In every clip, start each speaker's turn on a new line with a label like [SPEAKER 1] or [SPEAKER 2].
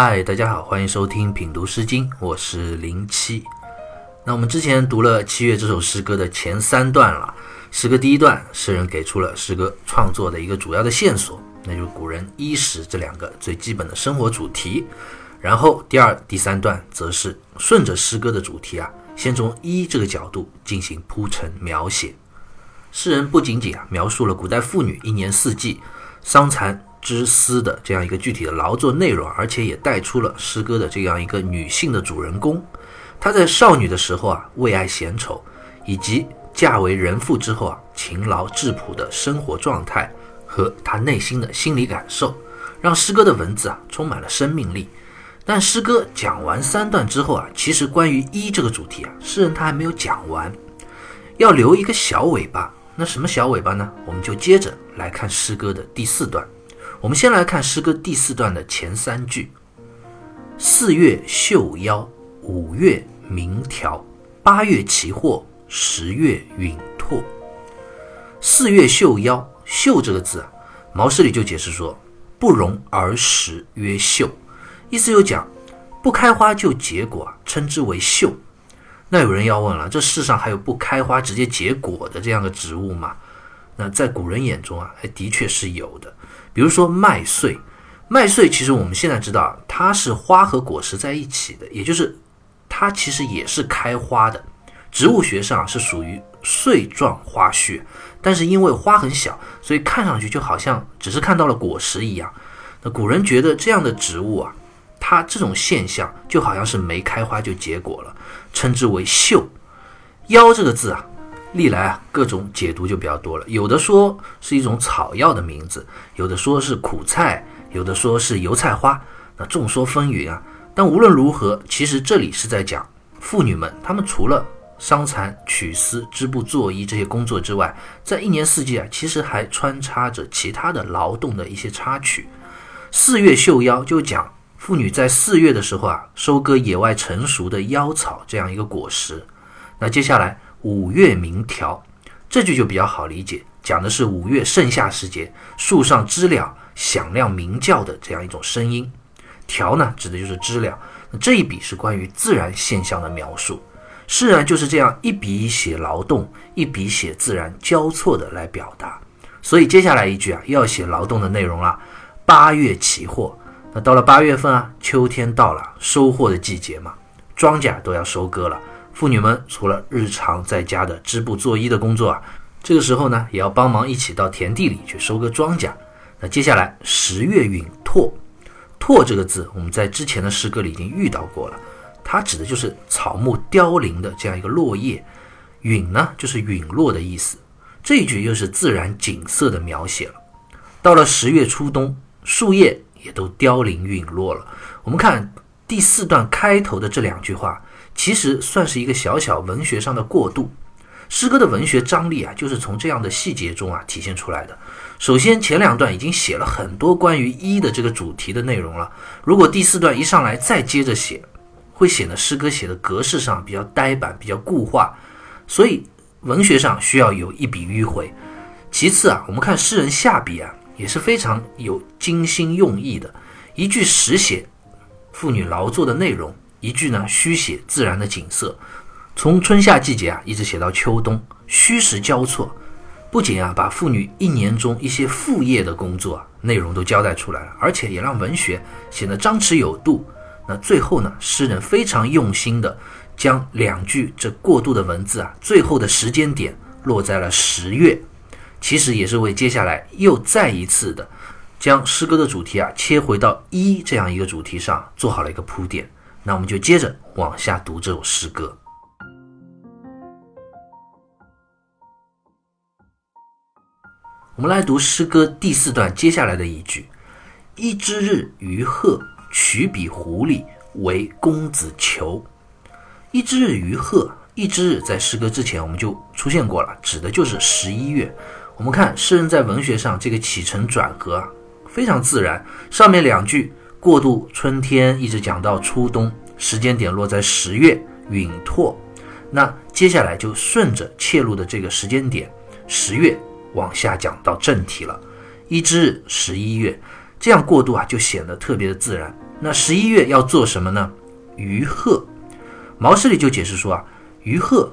[SPEAKER 1] 嗨，大家好，欢迎收听品读诗经，我是零七。那我们之前读了《七月》这首诗歌的前三段了。诗歌第一段，诗人给出了诗歌创作的一个主要的线索，那就是古人衣食这两个最基本的生活主题。然后第二、第三段则是顺着诗歌的主题啊，先从衣这个角度进行铺陈描写。诗人不仅仅啊描述了古代妇女一年四季桑蚕。之思的这样一个具体的劳作内容，而且也带出了诗歌的这样一个女性的主人公。她在少女的时候啊，为爱贤丑，以及嫁为人妇之后啊，勤劳质朴的生活状态和她内心的心理感受，让诗歌的文字啊充满了生命力。但诗歌讲完三段之后啊，其实关于一这个主题啊，诗人他还没有讲完，要留一个小尾巴。那什么小尾巴呢？我们就接着来看诗歌的第四段。我们先来看诗歌第四段的前三句：四月绣腰，五月鸣条，八月奇货，十月允拓。四月绣腰，绣这个字啊，毛诗里就解释说，不容而实曰绣，意思就讲不开花就结果，称之为绣。那有人要问了，这世上还有不开花直接结果的这样的植物吗？那在古人眼中啊，还的确是有的。比如说麦穗，麦穗其实我们现在知道它是花和果实在一起的，也就是它其实也是开花的。植物学上是属于穗状花序，但是因为花很小，所以看上去就好像只是看到了果实一样。那古人觉得这样的植物啊，它这种现象就好像是没开花就结果了，称之为秀。夭这个字啊。历来啊，各种解读就比较多了。有的说是一种草药的名字，有的说是苦菜，有的说是油菜花，那众说纷纭啊。但无论如何，其实这里是在讲妇女们，她们除了伤蚕、取丝、织布、做衣这些工作之外，在一年四季啊，其实还穿插着其他的劳动的一些插曲。四月绣腰就讲妇女在四月的时候啊，收割野外成熟的腰草这样一个果实。那接下来。五月鸣条，这句就比较好理解，讲的是五月盛夏时节，树上知了响亮鸣叫的这样一种声音。条呢，指的就是知了。那这一笔是关于自然现象的描述，诗人就是这样一笔写劳动，一笔写自然交错的来表达。所以接下来一句啊，要写劳动的内容了。八月起货，那到了八月份啊，秋天到了，收获的季节嘛，庄稼都要收割了。妇女们除了日常在家的织布做衣的工作啊，这个时候呢，也要帮忙一起到田地里去收割庄稼。那接下来十月允拓，拓这个字我们在之前的诗歌里已经遇到过了，它指的就是草木凋零的这样一个落叶。允呢，就是陨落的意思。这一句又是自然景色的描写了。到了十月初冬，树叶也都凋零陨落了。我们看第四段开头的这两句话。其实算是一个小小文学上的过渡，诗歌的文学张力啊，就是从这样的细节中啊体现出来的。首先，前两段已经写了很多关于一的这个主题的内容了，如果第四段一上来再接着写，会显得诗歌写的格式上比较呆板、比较固化，所以文学上需要有一笔迂回。其次啊，我们看诗人下笔啊，也是非常有精心用意的，一句实写妇女劳作的内容。一句呢，虚写自然的景色，从春夏季节啊，一直写到秋冬，虚实交错，不仅啊，把妇女一年中一些副业的工作内容都交代出来了，而且也让文学显得张弛有度。那最后呢，诗人非常用心的将两句这过渡的文字啊，最后的时间点落在了十月，其实也是为接下来又再一次的将诗歌的主题啊，切回到一这样一个主题上做好了一个铺垫。那我们就接着往下读这首诗歌。我们来读诗歌第四段接下来的一句：“一之日于鹤，取比狐狸为公子裘。”一之日于鹤，一之日在诗歌之前我们就出现过了，指的就是十一月。我们看诗人在文学上这个起承转合啊，非常自然。上面两句。过渡春天，一直讲到初冬，时间点落在十月，允拓。那接下来就顺着切入的这个时间点，十月往下讲到正题了。一至，十一月，这样过渡啊，就显得特别的自然。那十一月要做什么呢？渔鹤。毛诗里就解释说啊，渔鹤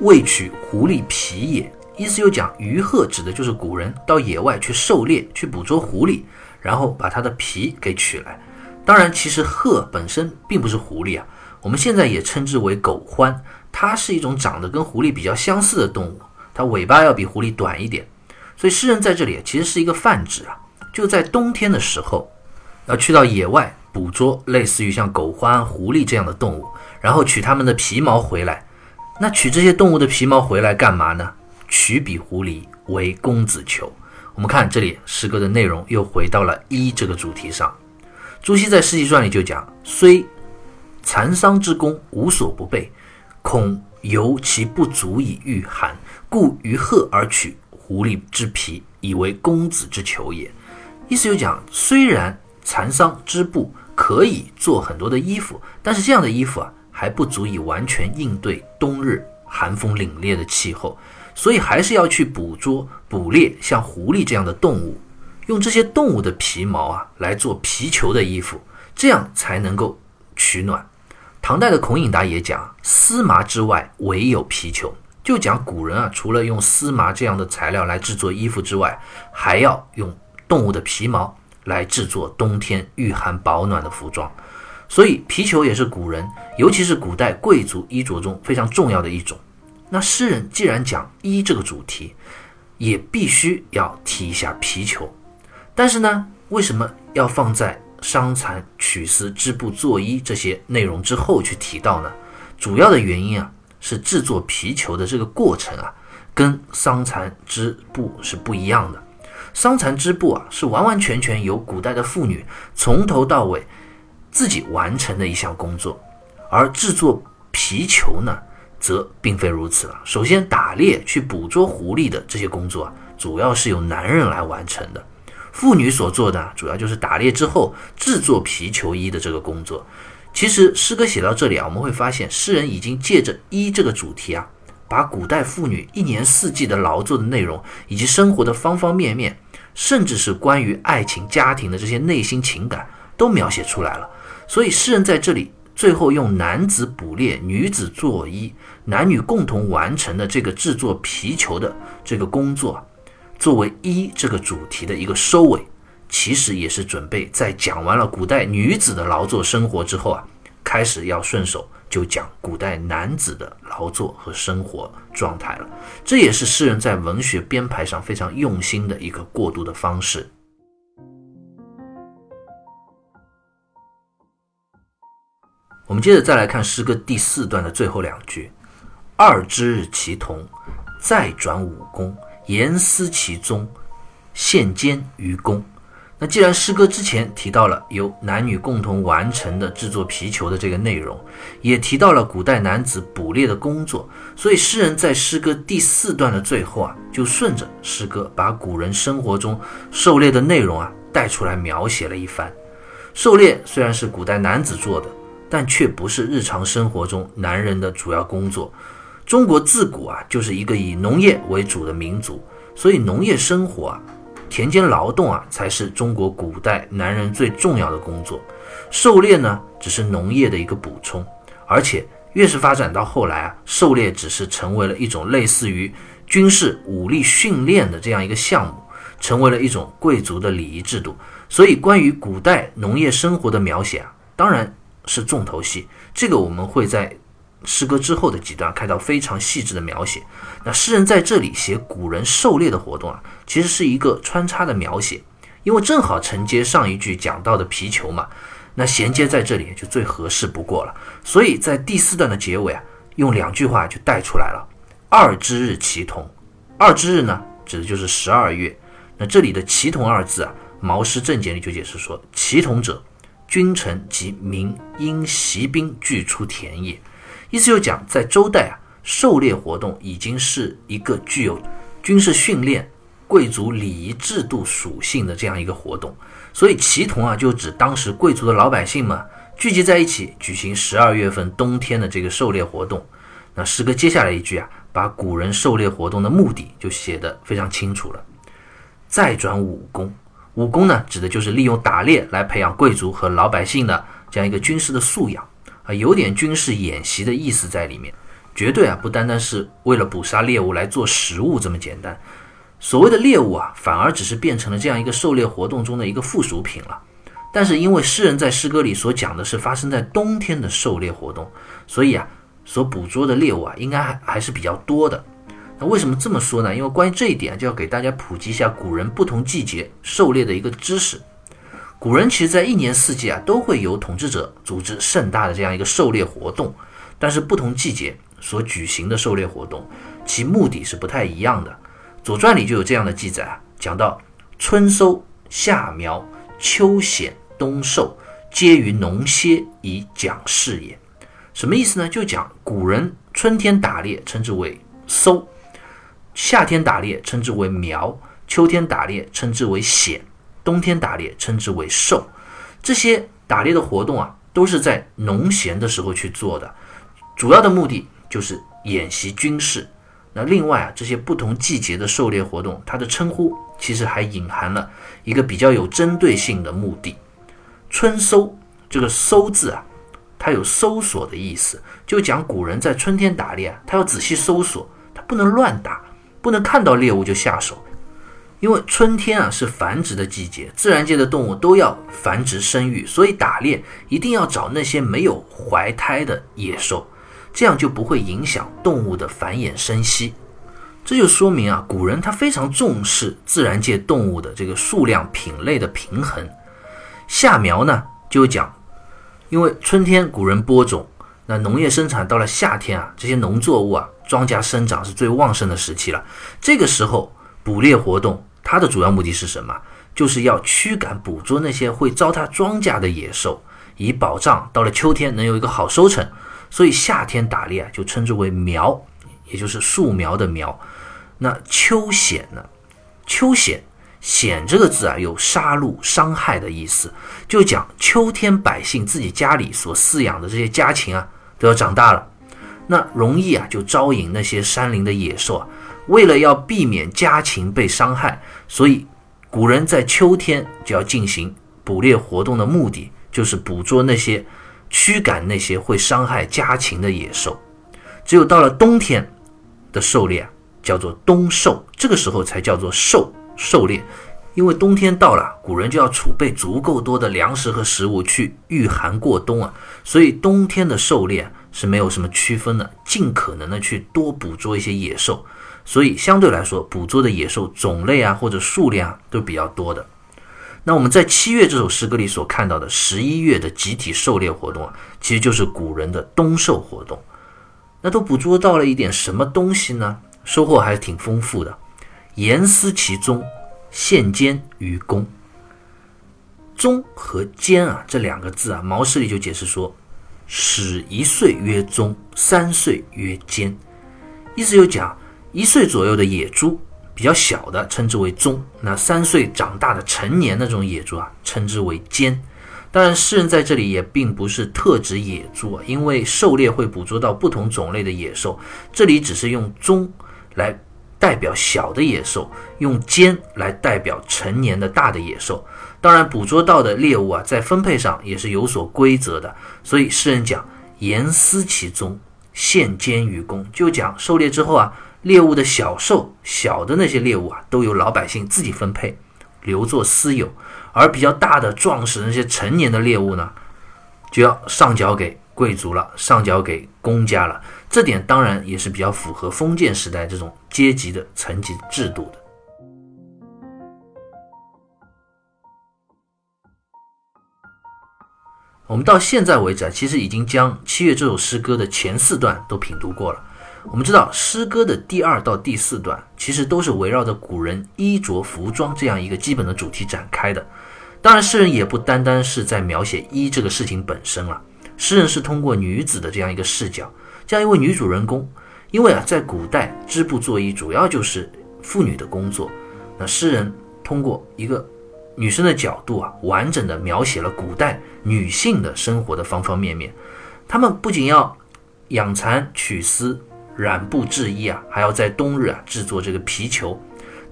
[SPEAKER 1] 为取狐狸皮也。意思又讲，渔鹤指的就是古人到野外去狩猎、去捕捉狐狸，然后把它的皮给取来。当然，其实鹤本身并不是狐狸啊，我们现在也称之为狗獾，它是一种长得跟狐狸比较相似的动物，它尾巴要比狐狸短一点。所以诗人在这里其实是一个泛指啊，就在冬天的时候，要去到野外捕捉类似于像狗獾、狐狸这样的动物，然后取它们的皮毛回来。那取这些动物的皮毛回来干嘛呢？取比狐狸为公子囚。我们看这里诗歌的内容又回到了一这个主题上。朱熹在《世纪传》里就讲：“虽蚕桑之功无所不备，恐由其不足以御寒，故于鹤而取狐狸之皮，以为公子之囚也。”意思就讲，虽然蚕桑织布可以做很多的衣服，但是这样的衣服啊，还不足以完全应对冬日寒风凛冽的气候。所以还是要去捕捉、捕猎像狐狸这样的动物，用这些动物的皮毛啊来做皮球的衣服，这样才能够取暖。唐代的孔颖达也讲，丝麻之外唯有皮球，就讲古人啊除了用丝麻这样的材料来制作衣服之外，还要用动物的皮毛来制作冬天御寒保暖的服装。所以皮球也是古人，尤其是古代贵族衣着中非常重要的一种。那诗人既然讲衣这个主题，也必须要提一下皮球。但是呢，为什么要放在伤残取丝织布做衣这些内容之后去提到呢？主要的原因啊，是制作皮球的这个过程啊，跟桑蚕织布是不一样的。桑蚕织布啊，是完完全全由古代的妇女从头到尾自己完成的一项工作，而制作皮球呢？则并非如此了。首先，打猎去捕捉狐狸的这些工作啊，主要是由男人来完成的。妇女所做的主要就是打猎之后制作皮球衣的这个工作。其实，诗歌写到这里啊，我们会发现，诗人已经借着衣这个主题啊，把古代妇女一年四季的劳作的内容，以及生活的方方面面，甚至是关于爱情、家庭的这些内心情感，都描写出来了。所以，诗人在这里。最后用男子捕猎，女子作衣，男女共同完成的这个制作皮球的这个工作，作为衣这个主题的一个收尾，其实也是准备在讲完了古代女子的劳作生活之后啊，开始要顺手就讲古代男子的劳作和生活状态了。这也是诗人在文学编排上非常用心的一个过渡的方式。我们接着再来看诗歌第四段的最后两句：“二之日其同，再转五功，严思其宗，献监于公。”那既然诗歌之前提到了由男女共同完成的制作皮球的这个内容，也提到了古代男子捕猎的工作，所以诗人在诗歌第四段的最后啊，就顺着诗歌把古人生活中狩猎的内容啊带出来描写了一番。狩猎虽然是古代男子做的。但却不是日常生活中男人的主要工作。中国自古啊就是一个以农业为主的民族，所以农业生活啊、田间劳动啊才是中国古代男人最重要的工作。狩猎呢只是农业的一个补充，而且越是发展到后来啊，狩猎只是成为了一种类似于军事武力训练的这样一个项目，成为了一种贵族的礼仪制度。所以关于古代农业生活的描写啊，当然。是重头戏，这个我们会在诗歌之后的几段看到非常细致的描写。那诗人在这里写古人狩猎的活动啊，其实是一个穿插的描写，因为正好承接上一句讲到的皮球嘛，那衔接在这里就最合适不过了。所以在第四段的结尾啊，用两句话就带出来了：“二之日齐同。”二之日呢，指的就是十二月。那这里的“齐同”二字啊，《毛诗正解》里就解释说：“齐同者。”君臣及民因习兵俱出田野，意思就讲，在周代啊，狩猎活动已经是一个具有军事训练、贵族礼仪制度属性的这样一个活动。所以齐同啊，就指当时贵族的老百姓们聚集在一起举行十二月份冬天的这个狩猎活动。那诗歌接下来一句啊，把古人狩猎活动的目的就写得非常清楚了。再转武功，武功呢，指的就是利用打猎来培养贵族和老百姓的这样一个军事的素养啊，有点军事演习的意思在里面，绝对啊不单单是为了捕杀猎物来做食物这么简单。所谓的猎物啊，反而只是变成了这样一个狩猎活动中的一个附属品了。但是因为诗人在诗歌里所讲的是发生在冬天的狩猎活动，所以啊，所捕捉的猎物啊，应该还还是比较多的。那为什么这么说呢？因为关于这一点，就要给大家普及一下古人不同季节狩猎的一个知识。古人其实在一年四季啊，都会有统治者组织盛大的这样一个狩猎活动，但是不同季节所举行的狩猎活动，其目的是不太一样的。《左传》里就有这样的记载啊，讲到春收、夏苗、秋显、冬狩，皆于农歇以讲事也。什么意思呢？就讲古人春天打猎称之为收。夏天打猎称之为苗，秋天打猎称之为显，冬天打猎称之为狩。这些打猎的活动啊，都是在农闲的时候去做的，主要的目的就是演习军事。那另外啊，这些不同季节的狩猎活动，它的称呼其实还隐含了一个比较有针对性的目的。春搜这个“搜”字啊，它有搜索的意思，就讲古人在春天打猎啊，他要仔细搜索，他不能乱打。不能看到猎物就下手，因为春天啊是繁殖的季节，自然界的动物都要繁殖生育，所以打猎一定要找那些没有怀胎的野兽，这样就不会影响动物的繁衍生息。这就说明啊，古人他非常重视自然界动物的这个数量品类的平衡。夏苗呢就讲，因为春天古人播种，那农业生产到了夏天啊，这些农作物啊。庄稼生长是最旺盛的时期了，这个时候捕猎活动，它的主要目的是什么？就是要驱赶捕捉那些会糟蹋庄稼的野兽，以保障到了秋天能有一个好收成。所以夏天打猎啊就称之为苗，也就是树苗的苗。那秋显呢？秋显显这个字啊，有杀戮、伤害的意思，就讲秋天百姓自己家里所饲养的这些家禽啊，都要长大了。那容易啊，就招引那些山林的野兽啊。为了要避免家禽被伤害，所以古人在秋天就要进行捕猎活动的目的，就是捕捉那些驱赶那些会伤害家禽的野兽。只有到了冬天的狩猎啊，叫做冬狩，这个时候才叫做狩狩猎。因为冬天到了，古人就要储备足够多的粮食和食物去御寒过冬啊，所以冬天的狩猎。是没有什么区分的，尽可能的去多捕捉一些野兽，所以相对来说，捕捉的野兽种类啊或者数量啊都比较多的。那我们在七月这首诗歌里所看到的十一月的集体狩猎活动啊，其实就是古人的冬狩活动。那都捕捉到了一点什么东西呢？收获还是挺丰富的。严思其中，献坚于公。中和坚啊这两个字啊，毛诗里就解释说。始一岁曰中，三岁曰坚，意思就讲一岁左右的野猪，比较小的称之为中，那三岁长大的成年那种野猪啊，称之为坚。当然，诗人在这里也并不是特指野猪啊，因为狩猎会捕捉到不同种类的野兽，这里只是用中来代表小的野兽，用坚来代表成年的大的野兽。当然，捕捉到的猎物啊，在分配上也是有所规则的。所以诗人讲严思其中，献坚于公，就讲狩猎之后啊，猎物的小兽、小的那些猎物啊，都由老百姓自己分配，留作私有；而比较大的、壮实那些成年的猎物呢，就要上缴给贵族了，上缴给公家了。这点当然也是比较符合封建时代这种阶级的层级制度的。我们到现在为止啊，其实已经将《七月》这首诗歌的前四段都品读过了。我们知道，诗歌的第二到第四段其实都是围绕着古人衣着、服装这样一个基本的主题展开的。当然，诗人也不单单是在描写衣这个事情本身了，诗人是通过女子的这样一个视角，这样一位女主人公。因为啊，在古代织布做衣主要就是妇女的工作，那诗人通过一个。女生的角度啊，完整的描写了古代女性的生活的方方面面。她们不仅要养蚕、取丝、染布、制衣啊，还要在冬日啊制作这个皮球。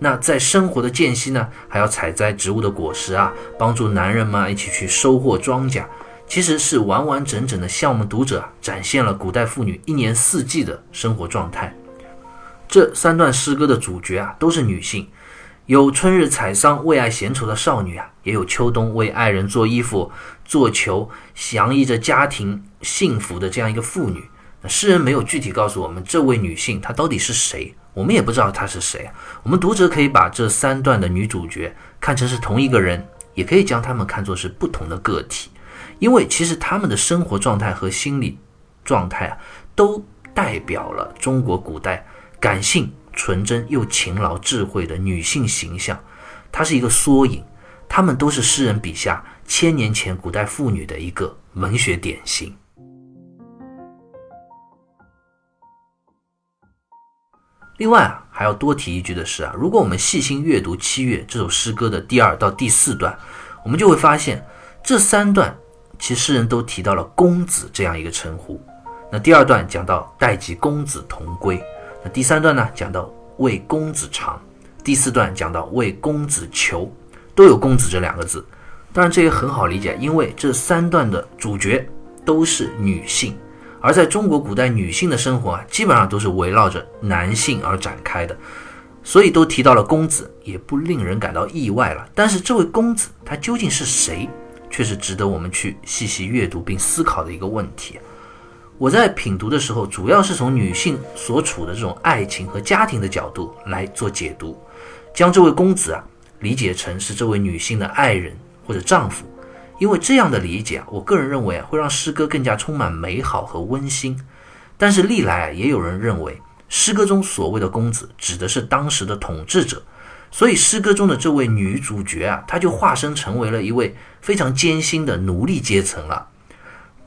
[SPEAKER 1] 那在生活的间隙呢，还要采摘植物的果实啊，帮助男人们一起去收获庄稼，其实是完完整整的向我们读者展现了古代妇女一年四季的生活状态。这三段诗歌的主角啊，都是女性，有春日采桑为爱闲愁的少女啊，也有秋冬为爱人做衣服、做球，洋溢着家庭幸福的这样一个妇女。诗人没有具体告诉我们这位女性她到底是谁，我们也不知道她是谁。我们读者可以把这三段的女主角看成是同一个人，也可以将她们看作是不同的个体，因为其实她们的生活状态和心理状态啊，都代表了中国古代。感性、纯真又勤劳、智慧的女性形象，它是一个缩影。她们都是诗人笔下千年前古代妇女的一个文学典型。另外啊，还要多提一句的是啊，如果我们细心阅读《七月》这首诗歌的第二到第四段，我们就会发现，这三段其实诗人都提到了“公子”这样一个称呼。那第二段讲到“待及公子同归”。第三段呢，讲到为公子长；第四段讲到为公子求，都有“公子”这两个字。当然，这也很好理解，因为这三段的主角都是女性，而在中国古代，女性的生活啊，基本上都是围绕着男性而展开的，所以都提到了公子，也不令人感到意外了。但是，这位公子他究竟是谁，却是值得我们去细细阅读并思考的一个问题。我在品读的时候，主要是从女性所处的这种爱情和家庭的角度来做解读，将这位公子啊理解成是这位女性的爱人或者丈夫，因为这样的理解啊，我个人认为啊会让诗歌更加充满美好和温馨。但是历来啊也有人认为，诗歌中所谓的公子指的是当时的统治者，所以诗歌中的这位女主角啊，她就化身成为了一位非常艰辛的奴隶阶层了。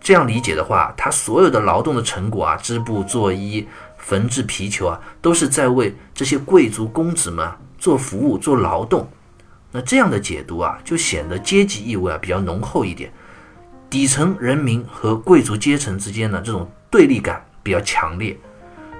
[SPEAKER 1] 这样理解的话，他所有的劳动的成果啊，织布、做衣、缝制皮球啊，都是在为这些贵族公子们做服务、做劳动。那这样的解读啊，就显得阶级意味啊比较浓厚一点，底层人民和贵族阶层之间的这种对立感比较强烈。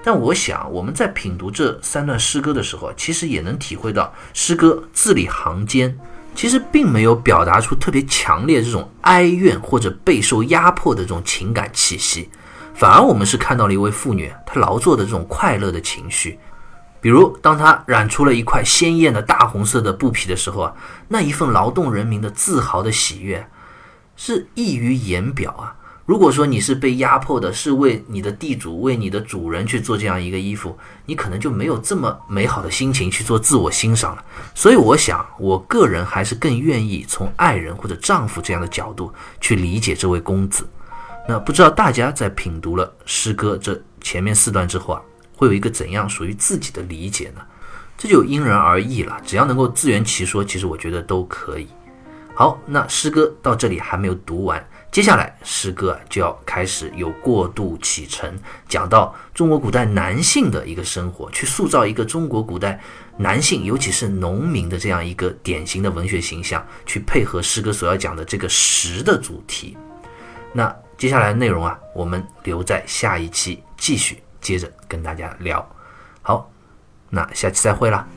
[SPEAKER 1] 但我想，我们在品读这三段诗歌的时候，其实也能体会到诗歌字里行间。其实并没有表达出特别强烈这种哀怨或者备受压迫的这种情感气息，反而我们是看到了一位妇女她劳作的这种快乐的情绪。比如，当她染出了一块鲜艳的大红色的布匹的时候啊，那一份劳动人民的自豪的喜悦是溢于言表啊。如果说你是被压迫的，是为你的地主、为你的主人去做这样一个衣服，你可能就没有这么美好的心情去做自我欣赏了。所以，我想，我个人还是更愿意从爱人或者丈夫这样的角度去理解这位公子。那不知道大家在品读了诗歌这前面四段之后啊，会有一个怎样属于自己的理解呢？这就因人而异了。只要能够自圆其说，其实我觉得都可以。好，那诗歌到这里还没有读完。接下来诗歌就要开始有过渡启程，讲到中国古代男性的一个生活，去塑造一个中国古代男性，尤其是农民的这样一个典型的文学形象，去配合诗歌所要讲的这个食的主题。那接下来的内容啊，我们留在下一期继续接着跟大家聊。好，那下期再会了。